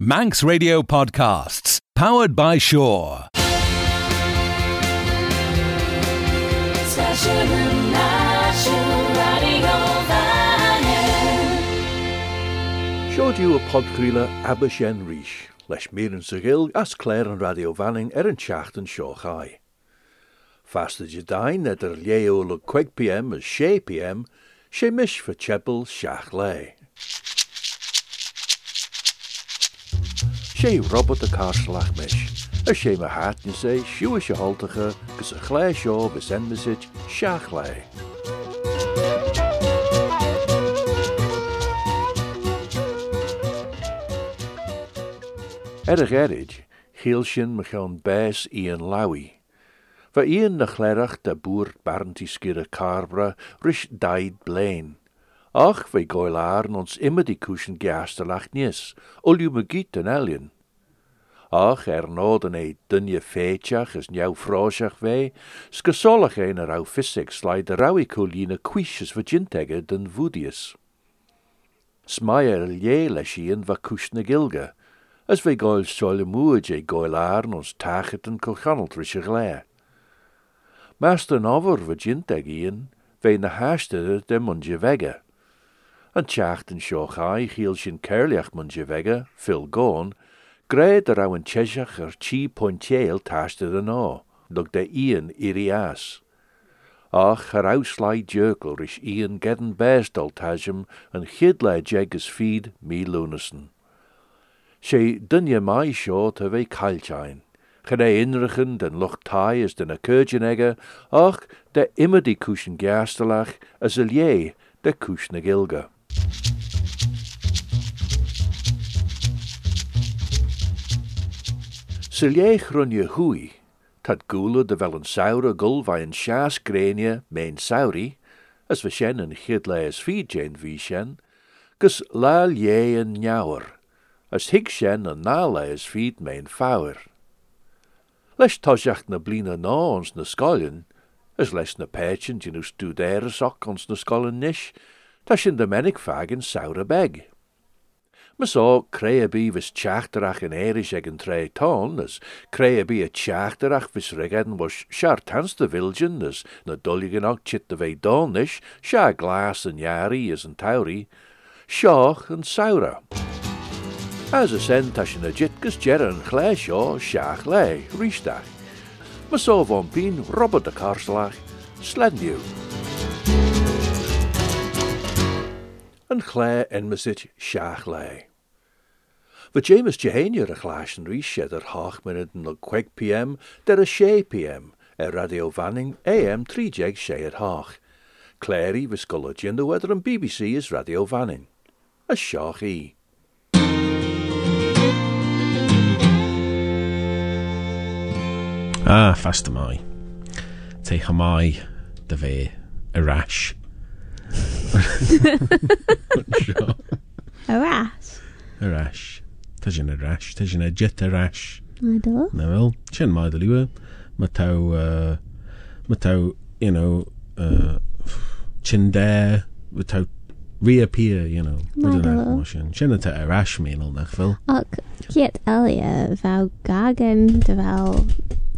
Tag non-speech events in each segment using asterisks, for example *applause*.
Manx Radio Podcasts, powered by Shore. Siodiw y podchwila Aberchen Rhys, leis mir yn sygil as Claire yn radio fanning er yn siacht yn sio chai. Fast y dain ed yr lieo ly 5 pm y 6 pm, sé mis fy chebel siach le. Sé Robert a Carslach mis, a sé ma hat ni sé siw se haltige gus a chlé seo mesit siach le. Er ag erid, chiel sin me Lowy. Va Ian na chlerach de boer barnti skir a carbra rish daid blain. Ach, ve goil aarn ons immer die kuschen geasterlach nies, olju me giet en elien. Ach, er noden e dunje feetjach is njau froosjach ve, skasolach een er au fissig slide raui coline quishes virgintegge den voedius. Smaier je lesien va kushne gilge, as ve goil soile moed je goil aarn ons tachet en kochanelt rische. Master over virginteg ian, ve na de munje vegge. An tjachten sjochai hiel sin kerliach munje vegge, fil goon, Gred er an chesach er chi pointjeel taste de no, nog de ian irias. Ach, er auslai jerkel rish ian gedden bestal tajem en chidle jegus feed me lunassen. Sé dunje mai seo ve kailtjain. Gede inrichen den lucht tai is den a kurgenegge, ach, de immer die kuschen gerstelach, as a lie de kuschne gilge. Silléich runnne hui, dat goele de wel een saure gul vai een sjaas grenie meen sauri, as we sjen een gidleis fijen vi sjen, gus laal je een jouwer, as hik sjen een naleis fiet meen fouwer. Les tosjacht na blina na ons na skoljen, as les na patient in us studeres ok ons na skoljen nish, tas in de menig fagen saure beg. Me so creabi vis tjachterach in erish eg en tre ton, as creabi a tjachterach vis regen was shar tans de vilgen, as na och chit de vei donish, sha glas en is en tauri, shoch en saura. As a sen tashin a jitgus jer en chle sho, shach le, ristach. Me so von pin Robert de Karslach, slendiw. En chle en mesit shach le. Wa James Jehania a chlásin rí siad ar hách le 5 pm der a 6 pm ar Radio Vanning AM 3 sé ar hách. Vis scola the weather an BBC is Radio Vanning. A seach í. Ah, fast mai. Te chamai de ve a sure. Y rash. Y rash. Ta sy'n y rash. Ta sy'n y jet y rash. I do. Na fel, sy'n maed o liwe. Mae taw, uh, mae taw, you know, uh, sy'n de, mae taw reappear, you know. Mae do. Sy'n y ta y rash mean ol nach fel. Ac, ciet elia, fel gagen, dy fel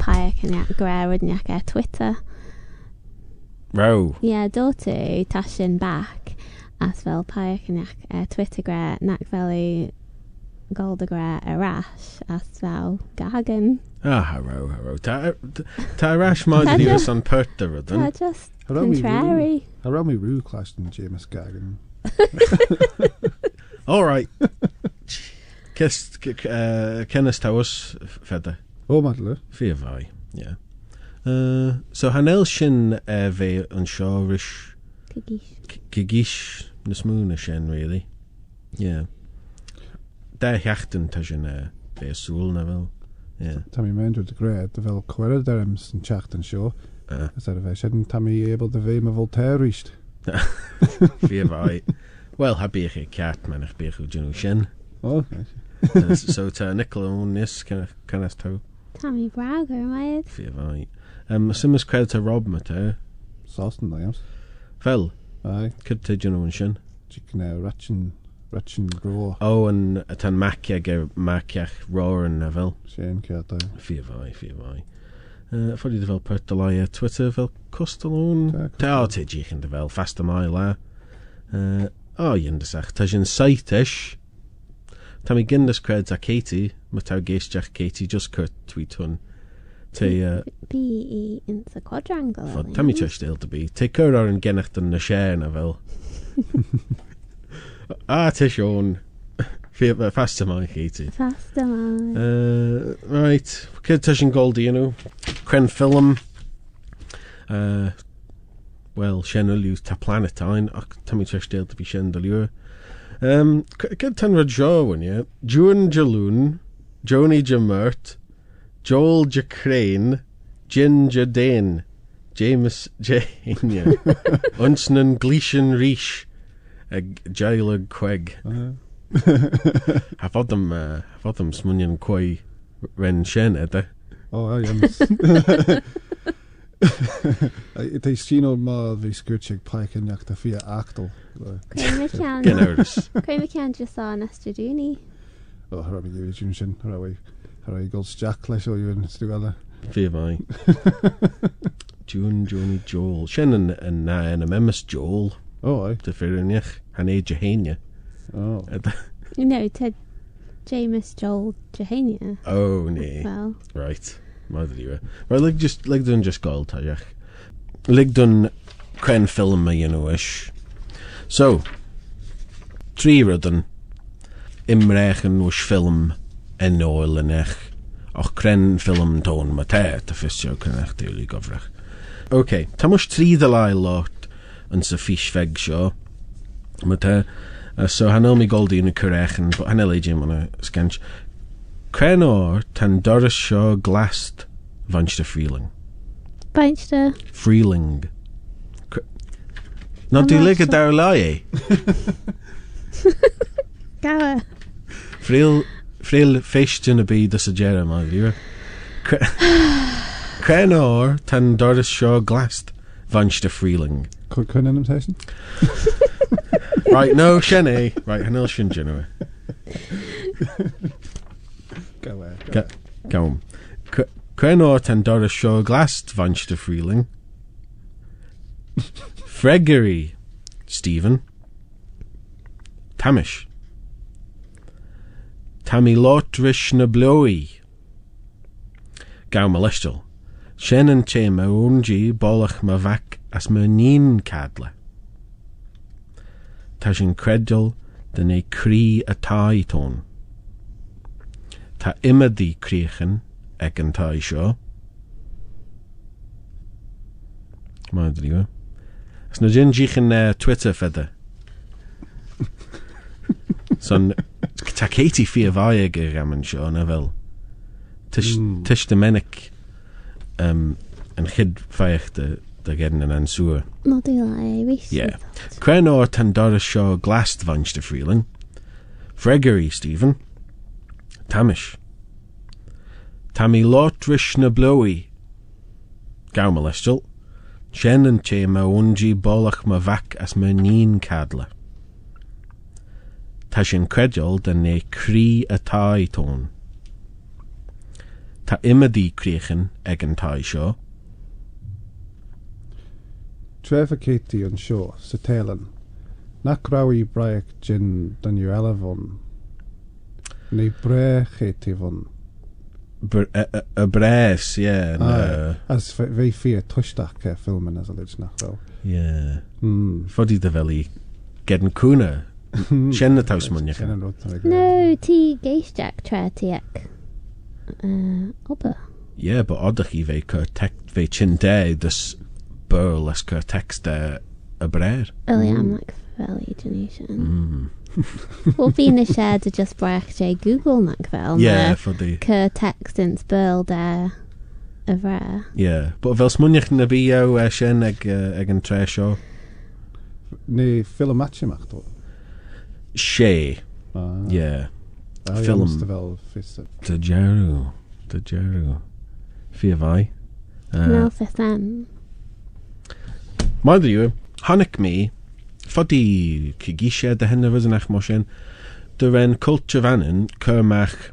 paec yn iac gwerwyd yn iac Twitter. Row. yeah, do Tashin back, bach as fel Nakveli ac Arash ac- gagan. Ah, haro, haro. Tarash ta, uh, ta rash mind *laughs* that he was on Perth the Yeah, just contrary. Around me Rue clashed in James Gagan. *laughs* All right. Kist, uh, Kenneth Towers, Fedder. Oh maður. Fear of I, yeah. Uh, so hanel sin uh, fe yn sio rish... Cigish. nes mŵn y sin, really. Yeah. Da heachtan ta sin uh, fe na fel. Yeah. Tammy Mendra dy gred, dy fel cweryd ar ems yn show yn sio. Ys ar y fe, sydd yn Tammy ebel dy fe mae Voltaire rist. *laughs* Fi fai. Wel, ha bych e cat, mae'n eich bych yw dyn nhw sin. O, So ta Nicola Unis, can eich taw. Tammy Bragger, mae'n... E. Fi fai. Um, Simus mys cred a Rob ma te. Sosn da iawn. Fel? Ai. Cyrta dyn nhw'n sy'n. Chicken uh, ratchin, ratchin gro. O, yn tan maciag e maciach roar yn fel. Sien cyrta. Fi fai, fi fai. Uh, Ffordd i dy fel pert dylai Twitter fel Cwstalwn. Ta o te gych yn dy fel fast am ail a. Uh, o, i'n dysach. Ta sy'n saitish. Ta mi gyndys cred a Katie. Mae taw geisdiach Katie just cwrt tweet hwn. Te, bu i yn y quadrangle. Fod, tam i Cheshdale dy bu. Te cyrra yn gennych dyn y share na fel. *laughs* a te Sean. *laughs* Fast yma i chi ti. Fast yma. Uh, right. Cyd tysyn goldi yn nhw. Cren ffilm. Uh, Wel, sienol yw ta planetine, ac tam i Cheshdale dy bu sienol yw. Um, Cyd tanfod sio, wyn ie. Jwn Jalwn, Joni Jamert, Joel Jacrane, Jin Jadane, James Jane. *laughs* Unsnan Gleeson Reesh, ag Jailug Queg. Uh, Ha fod them, uh, smunion quai ren shen edda. oh, I am. They seen on ma vi skurchig pike and yak ta fia actal. Craim y cian. Gen awrs. Craim y cian just on Estraduni. Oh, har vi givet jun sin. Har vi Her Eagles Jack leis o yw'n ysdi fel e. Fai. *laughs* June, Johnny Joel. Sian yn, yn, yn, yn Joel. O, oh, oi. Dy ffyriniach. Han ei Jehania. O. You know, Ted James Joel Jehania. Oh, ne. Well. Right. Mae'n ddiwe. Right, lig just, lig dyn just gael tajach. Lig dyn cren ffilm mae yn oes. So, tri rydyn. Imrech yn oes ffilm yn ôl yn eich o'ch cren ffilm tôn ma te tyffisio cyn eich deulu gofrach. OK, tam oes tri ddylai lot yn sy ffys feg sio. Ma te, uh, so hanel mi goldi yn y cyrech yn hanel eidio mae'n sgench. Cren o'r tan dorys sio glast fanch da freeling. Fanch da? Freeling. Nad dwi'n lyg y dawlau *laughs* e. Gawa. Freel... fréil féistena bí do sa dé má dúr. Cre *sighs* áir tan doras seo glast bhainste Could Cu chunnim teisi? *laughs* Right nó sin é right hanil eh. *laughs* Go genua. Go on. Crenor tan doras seo glast bhainste fríling. *laughs* Fregery Stephen Tamish Tammy Lotrish na. Shen and che ma unji bolach ma vac as ma nin cadla. Ta sin credol den e cri a tai ton. Ta imadi criechen ag an tai sio. Ma driwa. As na uh, Twitter fedda. *laughs* Son, Ta Katie fi fai ag yr am yn sio na fel. Tysh dy menig um, yn chyd ffaich dy dy gen yn ansŵr. Mod i lai, Yeah. Ie. Cren o'r tandor y sio glast fanch dy ffrilyn. Fregary, Stephen. Tamish. Tammy lot rish na blowy. Gaw molestil. Shen yn te ma unji bolach ma vac as ma nin cadla ta sin creidol den né crí atá i tón. Tá imadí críchan ag an tá seo. Tref a Katie an seo sa télan, nach raí breach gin den ju elefon, Ní bre chéti von. y bres, ie. Yeah, no. As fe fi y twysdach e ffilm yn as a lyd nach fel. Ie. Hmm. Fodi dy fel i gedyn cwna. Hmm. Sienna taws mwyn i'ch. No, ti geisdiac tra ti ac oba. Ie, yeah, bod odych chi fe cyrtect fe chinde dys byrl as cyrtext y, y brer. O ia, am ac fel i donation. Hmm. *laughs* Wel, fi'n y siarad y just brach jay Google nac fel. Ie, yeah, ffodi. Cyrtext yn sbyrl da y fre. Ie, yeah. bod fel smwniach na fi yw e eh, sien eh, ag, yn tre sio? Ni ffil y match yma'ch dod. Shay. Ah. Yeah. Ah, Ffilm. Dy gerw. Dy gerw. Fi a fai. Nawr eh, fetham. Mae'n ddiw, hannig mi, ffodi cygisiau dy hyn yn eich mosyn, dy ren culture fanin, cyrmach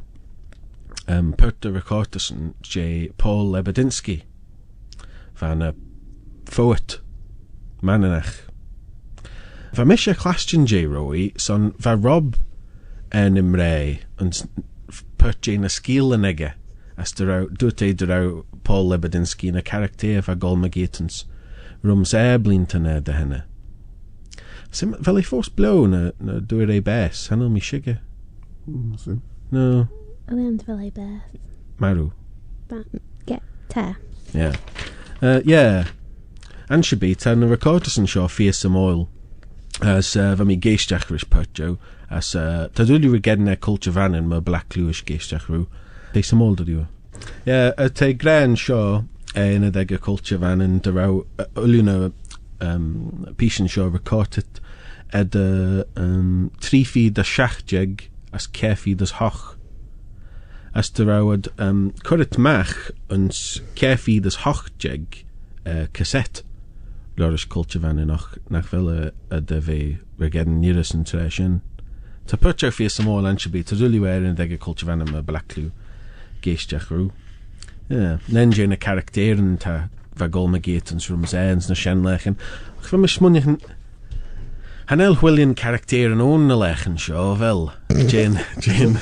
um, Perta Ricorderson J. Paul Lebedinsky fan y ffywyd, mananach. Bhá mis sé chláistin déróí san bheit rob ar nim ré an puirté na scílan aige as dúirt é do rah Paul lebedin cí na charactéh a golmagétans, rums é blintana de henne. Sim bhfuil é fós blo na, na dúir é bes hen mí siige? Mm, no. bhfuil é bes. Marú. te. Yeah. Uh, yeah. An sibí tá na recordtas an seo fi am óil. as uh, bheit mí géisteachris pejo as uh, Tá dúlí ri genne culture vanan mar Blacklúis géisteachrú é sem mólda dú. Ja a te gran seo é na ag a culture vanan de ra úna um, písin seo recordit a de um, trífi de seachteg as cefi das hoch. As de um, curit mach ans cefi das hochteg uh, cassette leris culture fan nach nach fel a dy fi. We're getting nearest yn tre sin ta pyrtio fi sy'n môl yn sibi ta rili wer yn deg y culture fan yma blaclw geisdiach rŵ nen jyn y character yn ta fe gol ma gait yn srwm zens na sian lechen ac fe hanel hwylion character yn o'n y lechen sio fel jyn jyn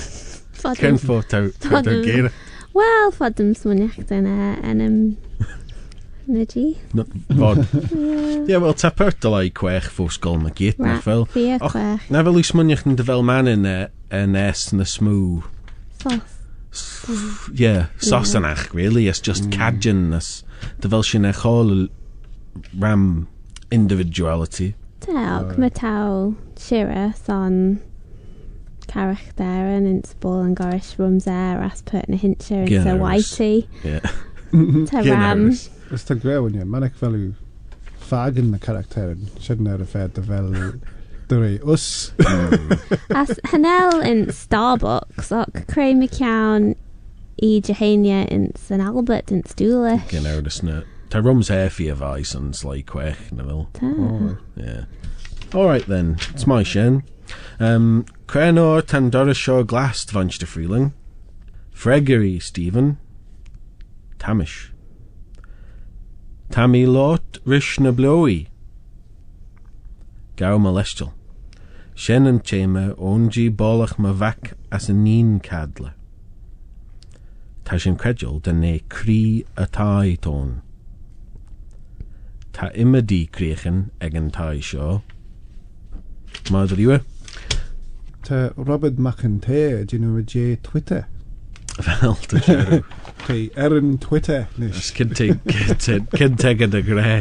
Cynffo taw taw geir Wel, ffordd dim swnio'ch dyna e, yn yn ydi. Bod. Ie, wel, ta pyrtolai chwech ffws gol mae gyd. Na fel... Fia chwech. Na fel i smynio'ch yn dyfel man yn yn es yn y smw. Sos. Ie, sos yn ach, really. It's just cadjan. It's dyfel sy'n eich ôl ram individuality. Dewg, mae tawl Shira son character yn Innsball yn gorish rwms air as put yn y hintio yn Sir Whitey. Ie. Ta ram. *laughs* it's the grey one, yeah. Manic value fagen the character sin ar a fé a bhe do ré us As hanel in Starbucks ach cré me cean i Jehania in San Albert in stúle Gin air sna Tá rums éfi a bhais an slé cuech na bhil yeah. Alright then, it's my sin. Um, Crenor tan dora seo glast vanste freeling. Fregery Stephen Tamish. Tammy lot rish na bloi. Gaw molestel. Shen an chema onji bolach ma vac as an nín cadla. Ta sin credul den é crí atá tón. Tá imadí críchan ag an táid seo. Má Ta Robert McIntyre, dyn nhw y Twitter. Fel dy siarw. Hei, er yn Twitter, nes. Cynta gyda gre.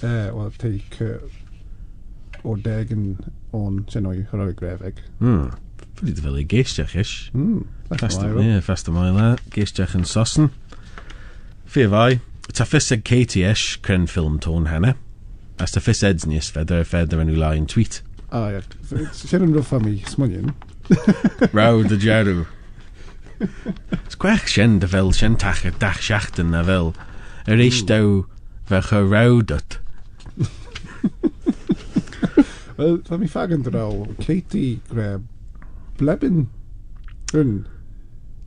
Uh, Wel, teic uh, o deg yn o'n sy'n o'i hyrwyd grefeg. Mm. Fyddi dy fel ei geisdiach eich. Mm. Fast am oela, geisdiach yn sosn. Fi fai, ta ffyseg Katie eich cren ffilm tôn henne. As ta ffysed ni ysfeder ffeder yn yw lai yn tweet. Ah, ie. Sier yn rwfa mi, smonion. Rawd y jarw. Sgwech sien dy fel shen tach y dach siacht yna fel. Yr eich daw fe chyrawdod. Wel, da mi ffag yn draw. Katie Graham. Blebyn. Yn.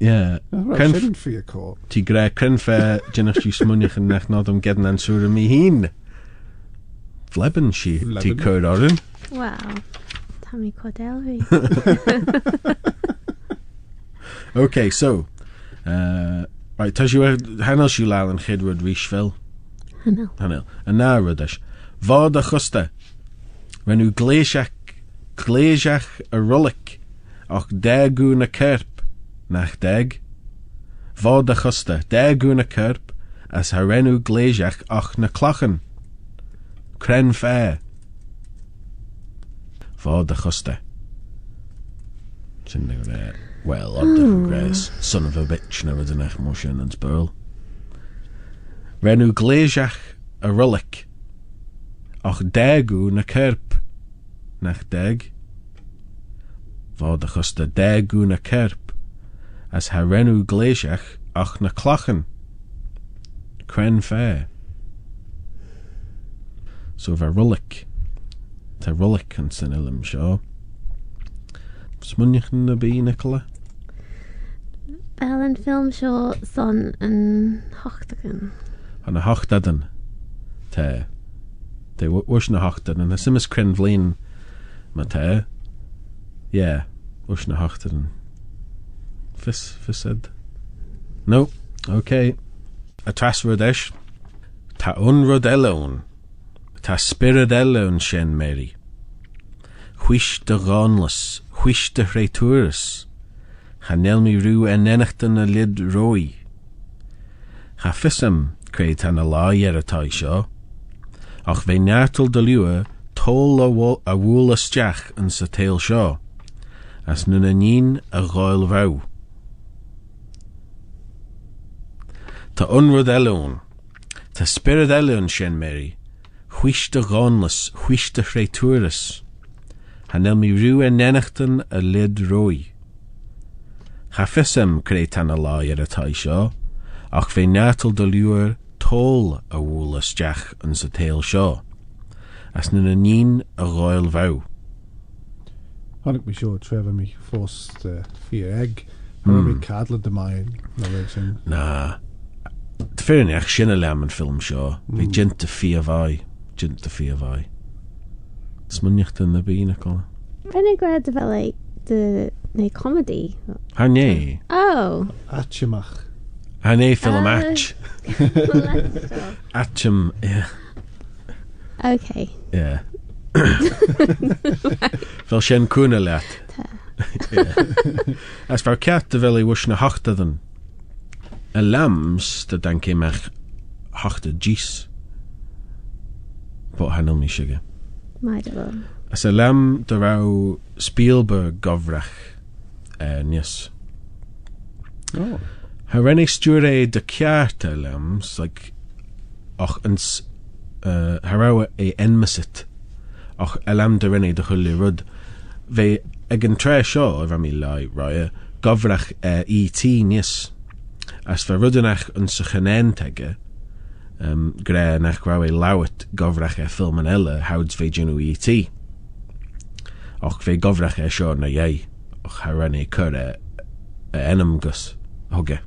Ie. Cryn ffi y co. Ti gre, cryn fe gennych chi smwnioch yn nech nod am gedna'n sŵr am ei hun. Flebyn si, ti cwyr orin. Wel, tam i codel fi. *laughs* Okay, so. Uh, right, tas yw hanel siw lal yn chydwyd rhysfil. Hanel. Hanel. Yn na rydys. Fod a chwsta. Wen nhw gleisiach, gleisiach y rolyg. Och degw na cerp. Nach deg. Fod a chwsta. Degw na cerp. As ha harenw gleisiach och na clachan. Cren fair. Fod a chwsta. Sy'n dweud. Well, I'm different son of a bitch, never done eich mwysyn yn sbyrl. Renw a rylic, och degw na kerb, nach deg. Fod achos da na kerb? as ha renu gleisiach ach na clachan. Cren fair. So ver rylic, ta rylic and sy'n ilym S'munyach na be Nicola. Wel, yn ffilm sio son yn hochtagen. Han a hochtagen. Te. Te, wysna hochtagen. Na simus cryn flin. Ma te. Yeah, wysna hochtagen. Fis, fis ed. No, okay. A tas rodesh. Ta un rodelon. Ta spiridelon shen meri. Huish de gonlas. Huish de returis. Rú en nenachtan na lid rói Cha fisam cré tan na lá ar atá seo ach bhé de luúa tóil a a bhúil isteach an sa as nu na nín a gáil bheh. Tá unrad eún Tá spirit eún chuis de gánlas chuis de réúras a a lid rói. Cha fysym creu tan y lai ar y taisio, ach fe natal dy liwr tôl a wŵl ysdiach yn sy teil sio. As nyn yn un y roel faw. Honnig mi sio tref mi ffost uh, fi eg, hwn mm. mi cadl y dymain. Na. Fyr yn eich sy'n y lam yn ffilm sio. Mm. Fi gynt y ffi a fai. Gynt y ffi a fai. Smyniach dyn y byn ac o. Fe'n ei gwed fel ei, neu comedy. Ha né, Oh. Atchimach. ha né film Uh, atch. Atcham, yeah, okay. yeah. Fel sin cúna leat. As far ceat a bhfuil bhis na hachtadan. A lams de dan céimeach hachta dís. Bó hanil mí devil. As a lam de ra Spielberg gofrach airnias. Oh. Ha rennig stúré de cearta lems, like, och ans uh, harawa e enmasit, och elam de rennig de chulli rud, ve ag an tre seo a rami lai raya, gofrach uh, ET nis, as fe rudanach yn sychanen tege, um, gre nach raw e lawet gofrach e ffilm yn ele hawds fe ET. Och fe gofrach e sio na iei. charanna chura enam gus thuge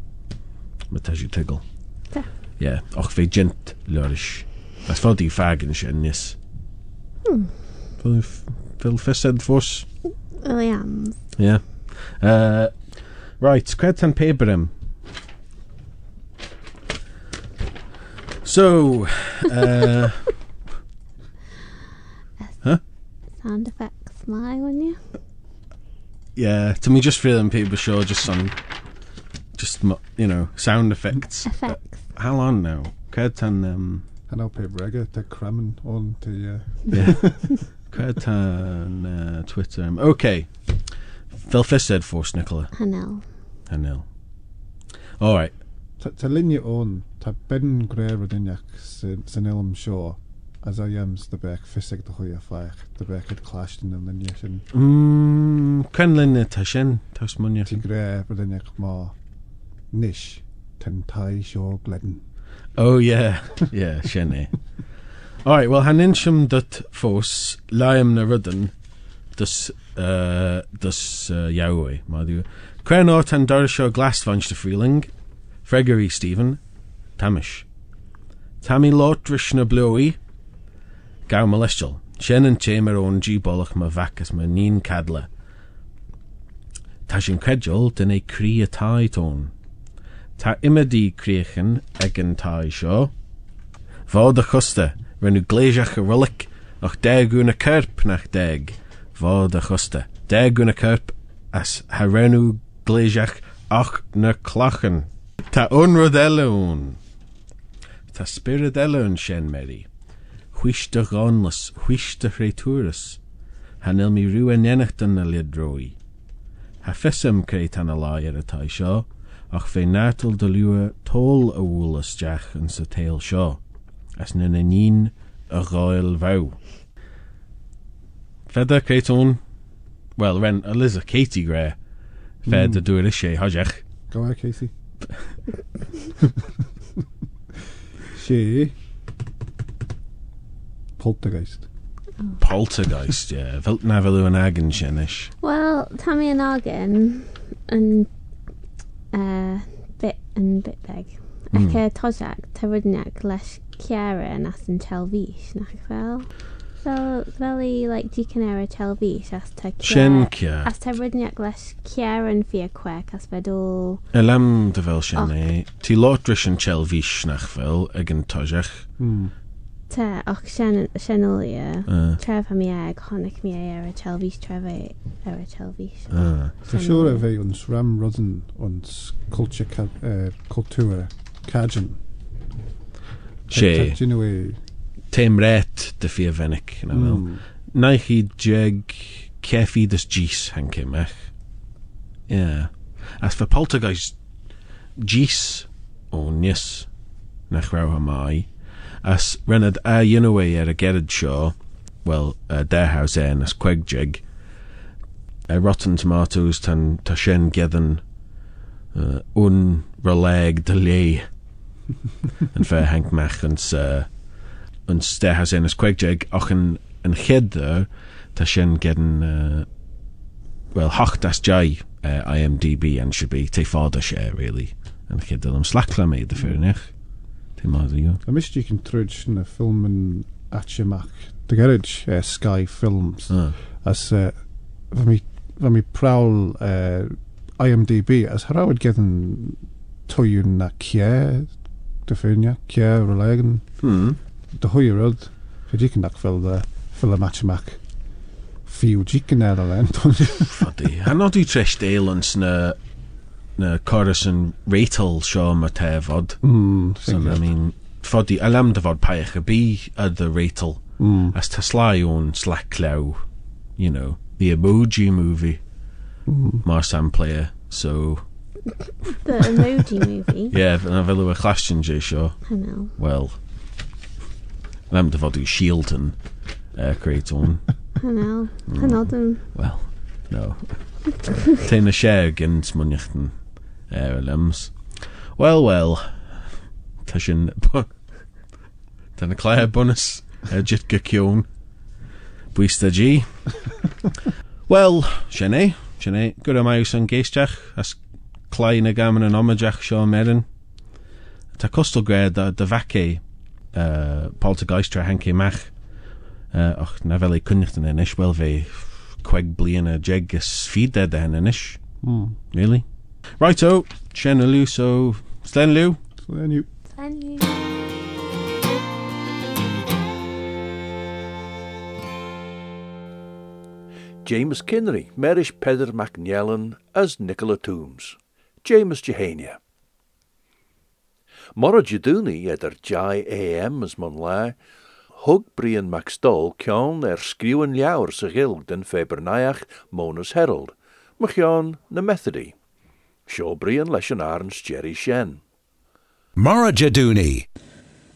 me tá sí tuil. Ja ach fé gent leiris Bas fá í fagin sé níos. Fu fi Yeah. Ja. Right, cred an paperim. So, uh, *laughs* huh? Sound effects, my, wouldn't you? yeah, to me, just feeling people show just some, just you know, sound effects. Effects. Um, uh, how long now? Kertan. Um, Han har påbörjat att cramming on till... Yeah. *laughs* Kertan uh, Twitter. Um, okay. Velfested force Nicola. Hanel. Hanel. All right. Ta linje on, ta ben grevr din jak sen elm shore. as I yms the back fisig the hoya fire the back had clashed in the nation mm can lin the tashin tasmania to grab the neck ma. Nish tentai shaw glen oh yeah. *laughs* Yeah shene all right well haninsham dot fos liam na rudden dus uh dus uh, yawe ma du crenort and darshaw glasvanch the freeling? Gregory Stephen. Tamish. Tammy Lot Drishna Bluey Gaw molestial. Sien yn chamber o'n gi bolach ma vacus ma nin cadla. Ta sin credjol dyn ei cri y tai tôn. Ta imedi crechen ag an tai seo. Fod a chusta, rennu gléisiach a degún a kerp nach deg. Fod a chusta, degún a kerp as ha rennu gléisiach ach na clachen. Ta unrod eún. Ta spirit eún sin meri. huisde gonlas, huisde reitúras, hanil mi rhyw enenacht yn y lid roi. Ha fesym creu tan y lai ar y tai sio, ach fe nartl dy liwa tôl y wŵl ysdiach yn sy teil sio, as nyn yn un y goel faw. Fedda creitôn, wel, ren, Eliza Katie gre, fed y hmm. dwyr eisiau, hodgech. Go on, Casey. *laughs* She Poltergeist. Oh. Poltergeist, ie. Yeah. Fel na fel yw yn agen sienish. Wel, Tammy yn agen yn uh, bit yn bit beg. Ac mm. e tosiag, tywydniag, leis ciara yn as yn chelfish, nac fel. So, fel i, like, di cynera chelfish, as ta ciara. Sien ciara. As tywydniag leis ciara yn fia cwec, as fed o... El am dy fel sieni, ti lot rys yn chelfish, nac fel, ag yn tosiach. Mm. Te, och sianel i e. Tref am i e, conic mi e ar y chelfis, tref e ar y chelfis. Fy siwr e fe ond ram rodden ond cultura er, cajun. She. Tem ret dy fi a fennic. Hmm. Na chi jeg ceffi dys gys hankim ech. Yeah. As for poltergeist gys o nis na chwew ha mai. As renad a ynaway er a gerad sio, well, uh, their house en as queg jig. Uh, rotten tomatoes tan ta shen gedden uh, un releg de le. en *laughs* hank mach ons uh, house en as queg jig och yn yn chedder ta shen gedden uh, well hocht as jai uh, IMDb and should be te share really and chedder am slakla me de Dim oedd i o. A mis di cyn trwyd yn y ffilm yn Atchimach. Dy geryd uh, Sky Films. Ah. As, e, uh, fy mi, fy mi prawl e, uh, IMDb, as harawyd gedyn toiwn na cie, dy ffynia, cie roleg yn... Hmm. Dy hwy ryd, fe e, di cyn fel y ffilm Atchimach. Fiw di cyn er o len. Ffodi. Hanod i tresh deilans na na chorus an rétal seo mar fod hmm, mean fodí a lem de fod paich a a rétal mm. as tá sláún slack le you know the emoji movie. Mm. mar sam player so. The emoji movie? *laughs* Yeah na bhfuil a chlastin sé seo. Well lem de fodú uh, I uh, creaún know. Mm. Hanál Well no. Tain a share against smunechten Airlums. Well, well. Tishin. *laughs* *laughs* Then a clear Bonus. Jitke Kjong. Bwista G. Well, shane, shane. Good yma yw sy'n geistach as clai na gam yn yn omadiach sio merin. Ta costol gre da dyfacu uh, poltergeistra hanke mach. Uh, och, na fel ei cynnych dyn enis, wel fe cweg a jeg is ffid da dyn enis. Mm. Really? Righto, Shen Liu, so Slen Liu. So then you And you. James Kinnery, Merish Peder Macnellan as Nicola Toombs. James Jehania. Mora Jaduni eder Jai AM as mon la, hug Brian MacStoll kjon er skriwen ljouwer se gilg den Febernaiach Monas Herald, machjon na Methody. Sjo Brian leis an arns Jerry Shen. Mara Jaduni.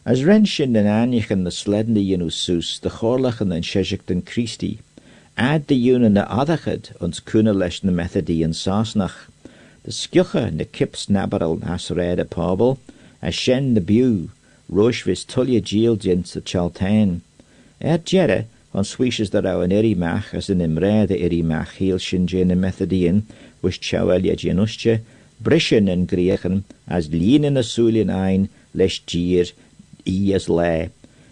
As ren sin den an na sledden de ynw sws, de chorlachen an sesig den Christi, ad de ynw na adachad ons cwna leis na methodi yn sasnach, de skiocha na kips nabaral as red a pobl, a shen na roishvis tullia giel jint sa chaltain. Er jere, on swishes that our an erimach as an imre de erimach heel shin jin na methodian, wish chawelia jinusche, brishin en griechen, as lien in a sulien ein, leis gier, i as le.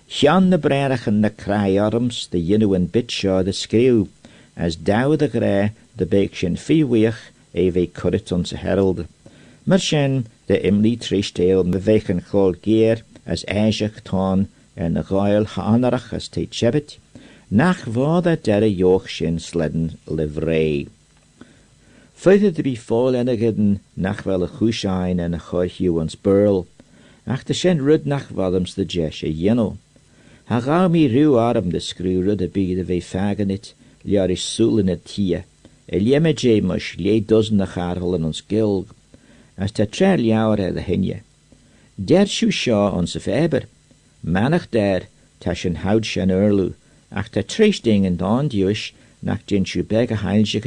Sjan na brerechen na kraaiarms, de jinnu en de skriw, as daw de gre, de beek sin fiweich, e ve currit ons herald. Mar sin, de imli trisdeel me chol geer, as eisach ton, en a gael hanarach as te chebit, nach vada dere joch sin sledden. Feite de bi fol enigheden nach wel a chusein en a choichiu ons burl, ach de sin rud nach de jesh a yenno. Ha gau mi riw arm de skrew rud a byd a ve faganit, liar is soelen het tia, e lieme je mush lie dozen nach arhol in ons gilg, as te tre liawr e de hinje. Der siw sio ons of eber, manach der, ta sin houd sin urlu, ach te treis ding en dan diwish, nach jin siw beg a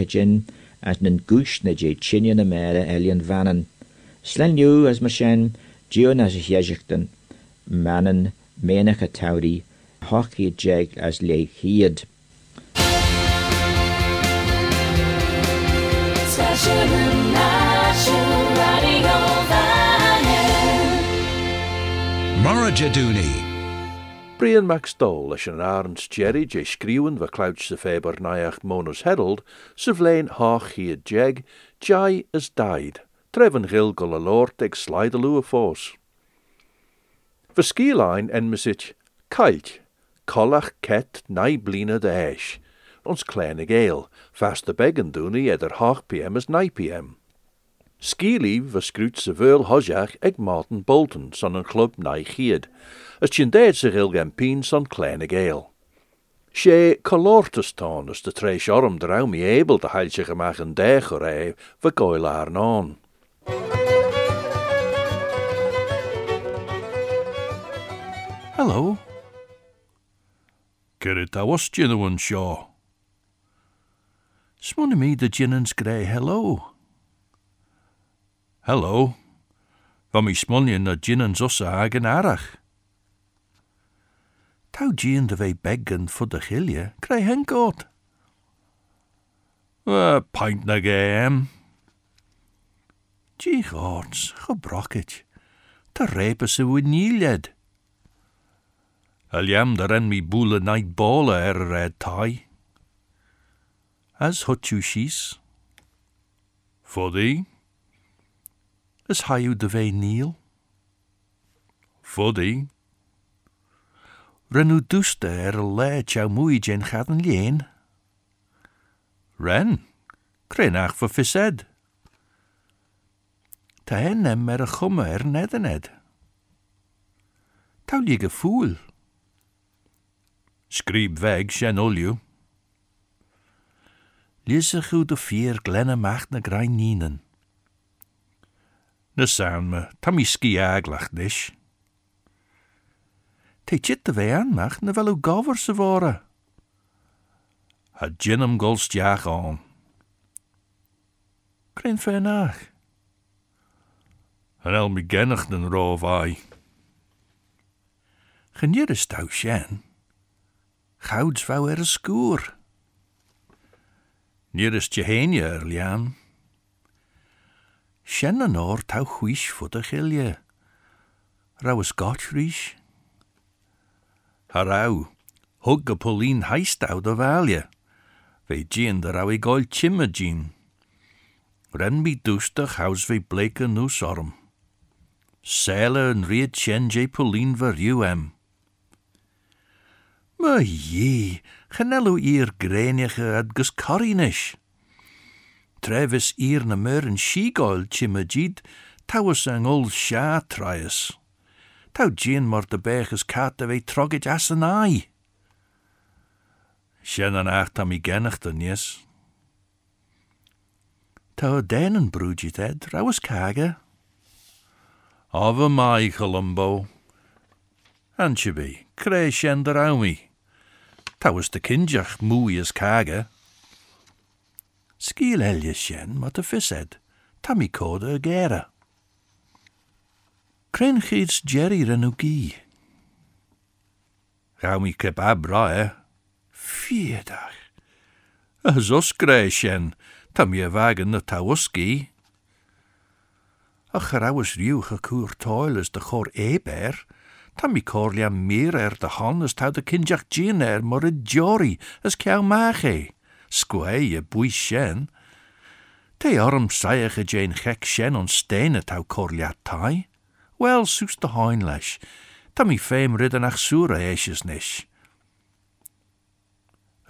jin, as nan gush na je chinyan amere elian vanan. Slenyu as mashen, gion as yejikten, manan, menach a tauri, hockey jeg as le. Mara Jaduni Brian MacStole leis an Arns Jerry je skriwen va clouch sa feber naiach Monos Herald, sa vlein hach hiad jeg, jai as died, treven gil a lort ag slide fós. Va skielein en mesit, kailt, collach ket nai blina de ons kleine geel, fast de beggen doenie eder hach pm as 9 pm. Skili was skruut se veul hojach ag Martin Bolton son een club nai gied, as zich il gen pien son kleine geel. She colortus ton as de treis orm drau mi able de heiltje gemach een dech or e, va goil ar non. Hello. Gerrit, a was gin shaw. Smonny me de grey hello. Hello. Van mi smonje na ginnens ossa hagen arach. Tau gien de vei beggen voor de gilje, krijg hen goot. Uh, pint na geem. Gee gods, gebrokketje. Te repen se we nieled. Al jam der en mi boele night bole er red tai. As hot you shees. For thee. As ha you de vei niel. For thee. Ren u duste er a le chau mwy jen chaden lien. Ren, crenach for fised. Ta hen em er a chumme er nedened. Tau lig a fool. Skrib weg sjen olju. Lise u de vier glenne macht na grein nienen. Na saun me, ski aglach nish. Te chit de vei aanmach na wel u gover se vore. Ha ginnam golst jaach aan. Krein fe nach. En el mi gennach den ai. Genir is tau sjen. Gouds wou er a skoer. Nier is Jehenia er. Sien yn o'r taw chwys ffwt ych ilie. Raw ysgot rhys. Haraw, hwg y pwlin haist awd o falia. Fe gyn dy raw i goel chym y gyn. Ren mi dwst ych haws fe bleig yn nhw sorm. Sela yn rhaid sien je pwlin fy rhyw em. Mae i, chanelw i'r greniach ad gyscori nes. trevis ir na mör an sígáil timajid, táwas an ol se trais. Tá gin mar de bechas cat a bheith trogid as an ai. Sin an acht am i gennacht a níos. Tá a déan brúdid ed rawas caga. Ave mai Columbo. Anse bé, cré sin de rami. Tá was de kinjach múi as caga. Skiel elje sjen, mat fised. Tammy code a gera. Cren Jerry renugi. Gauw mi kebab rae. Vierdag. As os grei sjen, tam na tawoski. Ach de chor eber. Tam mi corlia meer er de han as tau de kinjach gin er mor jori as kiau mache. sgwei y bwy sien. Te orm saech y jain chec sien on stein y taw corliad tai. Wel, sws dy hain leis, tam i ffeim ryd yn ach sŵr a eisius nes.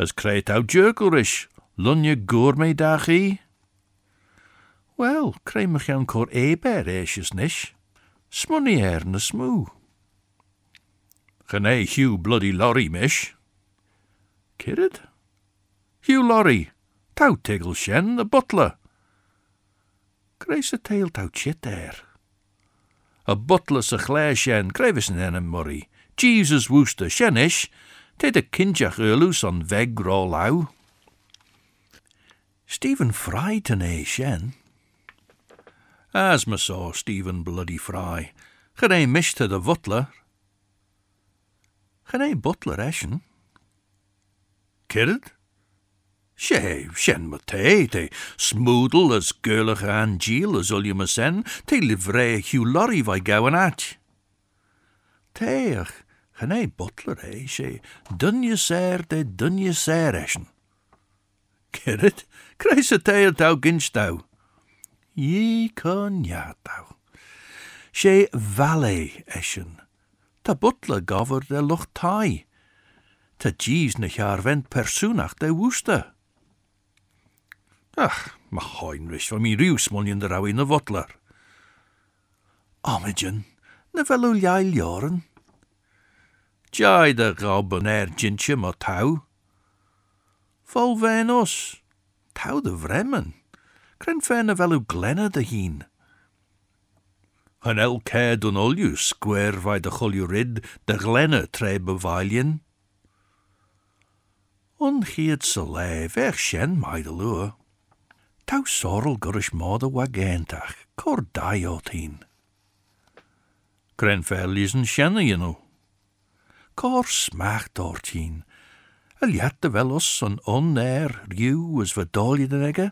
Ys creu taw jyrgwrys, lunio gwr mei da chi? Wel, creu mych iawn cor eber eisius nes. Smwni er na smw. Gynnu hiw bloody lorry mish. Kidded? Hugh lorry, tiggle shen, the butler. Grace a tail tau chit there. A butler sa chlare shen, crevis an murray. Jesus wooster shenish, te de kinjach on veg roll lau. Stephen Fry ten e shen. As me saw Stephen bloody Fry, gere mish to the butler. Gan é butler eisian? Kirrid? Sé, shen ma te, te as gurlach an geel as ullium a sen, te livré hiw lorry vai gowan at. Teach, é butler é, sé dunje ser de dunje ser eisian. Kirrid, kreis a te tau ginstau. Yi con ja tau. Valet eisian. Ta butler gover de lucht tai. Ta jeeves na jaar vent persoonach de woeste. Ach, mae hoen rys fo mi rhyw smonion dy rawi yn y fodlar. Omidion, na fel o iael ioran. Jai dy gob yn er gyntium o taw. Fol fenos, taw dy fremen. Cren fen y fel o glena dy hun. Yn el ced o'n oliw sgwer fai dy choliw ryd dy glena treb y failion. Ond hyd sylef eich sien mae dy lwyr. Tau sorrel gurish mode wagentach, cor daiot hien. Kren fer lisen shenne you know. Cor smacht dort hien. El jatte wel os an onair riu as verdolje den egge,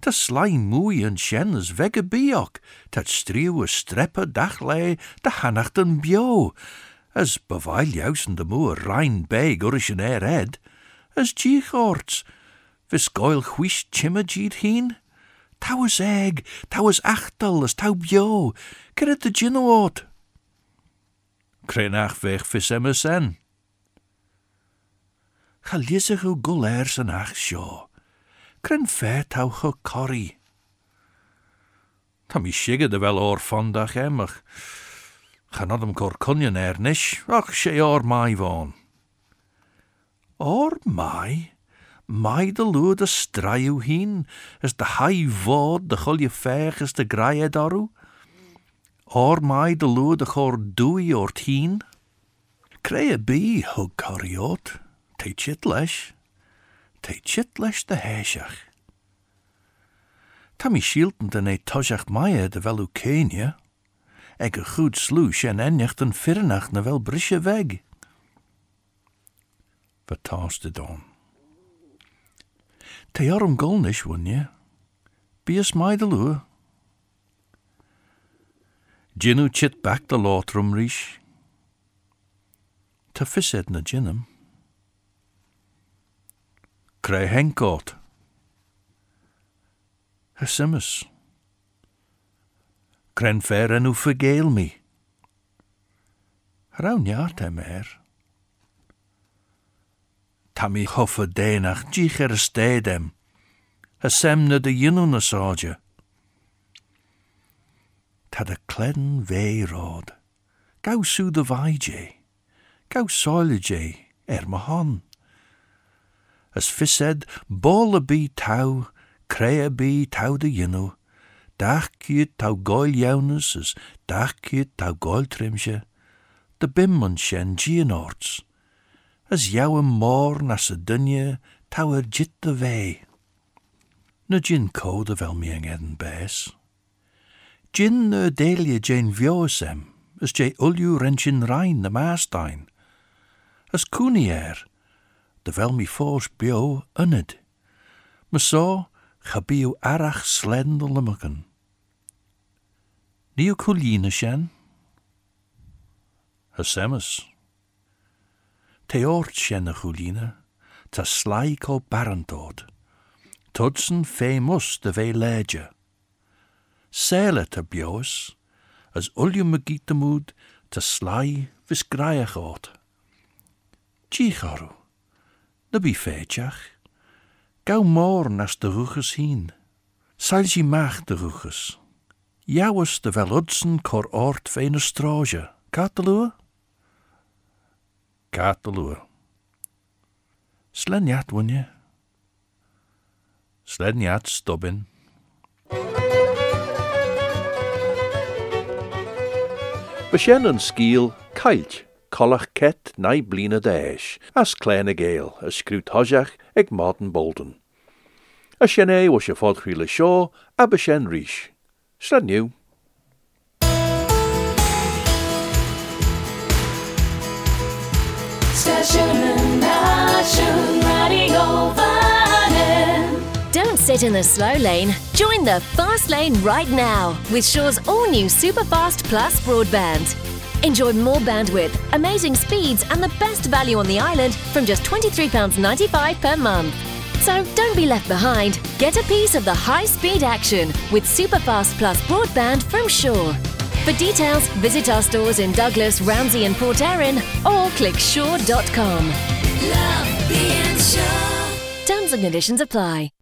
Ta en shen as vegge biok, dat strieuwe streppe dachlei de hanachten bio, as bevail jous de moer rein bij gurish an air ed, as giechorts, Fys goel chwys chima gyd hun? Tau as eg, tau as achtal, as tau bio, cyrraedd dy gyn oed. Crenach fech fys em ys en. Chaliesach yw gwler sy'n ach sio. Cren fe tau chy cori. Tam i sigyd y fel o'r ffondach emach. Chanod am cor conion ernish, och se o'r mai fôn. O'r mai? Mai de lua de straiu heen, as de hai vod de chulje fech as de graie daru? Oor mai de lua de chor dui oort heen? Kreie bi, hug coriot, te chit lesh. Te chit lesh de heisach. Ta mi shielten den e toshach maie de velu Kenia. Eg goed sloes en enjacht een firnacht na wel brisje weg. Vertaaste dan. Jorum golnish, won je? Bias mai de lua. Ginu chit back de rish. Te fised na ginum. Kry henkot. Hesimus. Kren fer en u vergeel mi. tam i hofa dénach dich ar a stédem, a semna de dionú na sáide. Tá a clean vérád, gaú de bhaidé, gaáilidé ar ma hon. As fised bóla bí tau, crea bí tau de dionú, dachciad tá gáil jenas as dachciad tá gáiltrimse, de bimman sin díanárts. As jouwe moor na se dunje tau er jit de wei. Na gin code vel mi eng edden bes. Gin ne delia jane viosem, as jay ulju renchin rein de maastein, as kunier, de mi fors bio so, ga bio arach. Niu kuline shen? Hasemus. Te a kuline, ta slai ko barantod. Tudsen famous de ve leidje. Sele te bios, as ulju me moed te slai vis graaiagot. Gigaru, na bi feitjach. Gauw moor nas de ruges hien. Salji maag de ruges. Jouwes de wel udsen kor oort vene stroge. Katelua? Katelua. Slenjat wunje. Slenjat stobbin. Besjen een skiel kailt, collach ket nai blina deis, as kleine geel, as scrút hojach ag Martin Bolton. A sin é was se fodchríle seo a besjen Sleniu. Don't sit in the slow lane. Join the fast lane right now with Shaw's all new Superfast Plus broadband. Enjoy more bandwidth, amazing speeds, and the best value on the island from just £23.95 per month. So don't be left behind. Get a piece of the high speed action with Superfast Plus broadband from Shaw. For details, visit our stores in Douglas, Ramsey, and Port Erin or click shaw.com. Terms and conditions apply.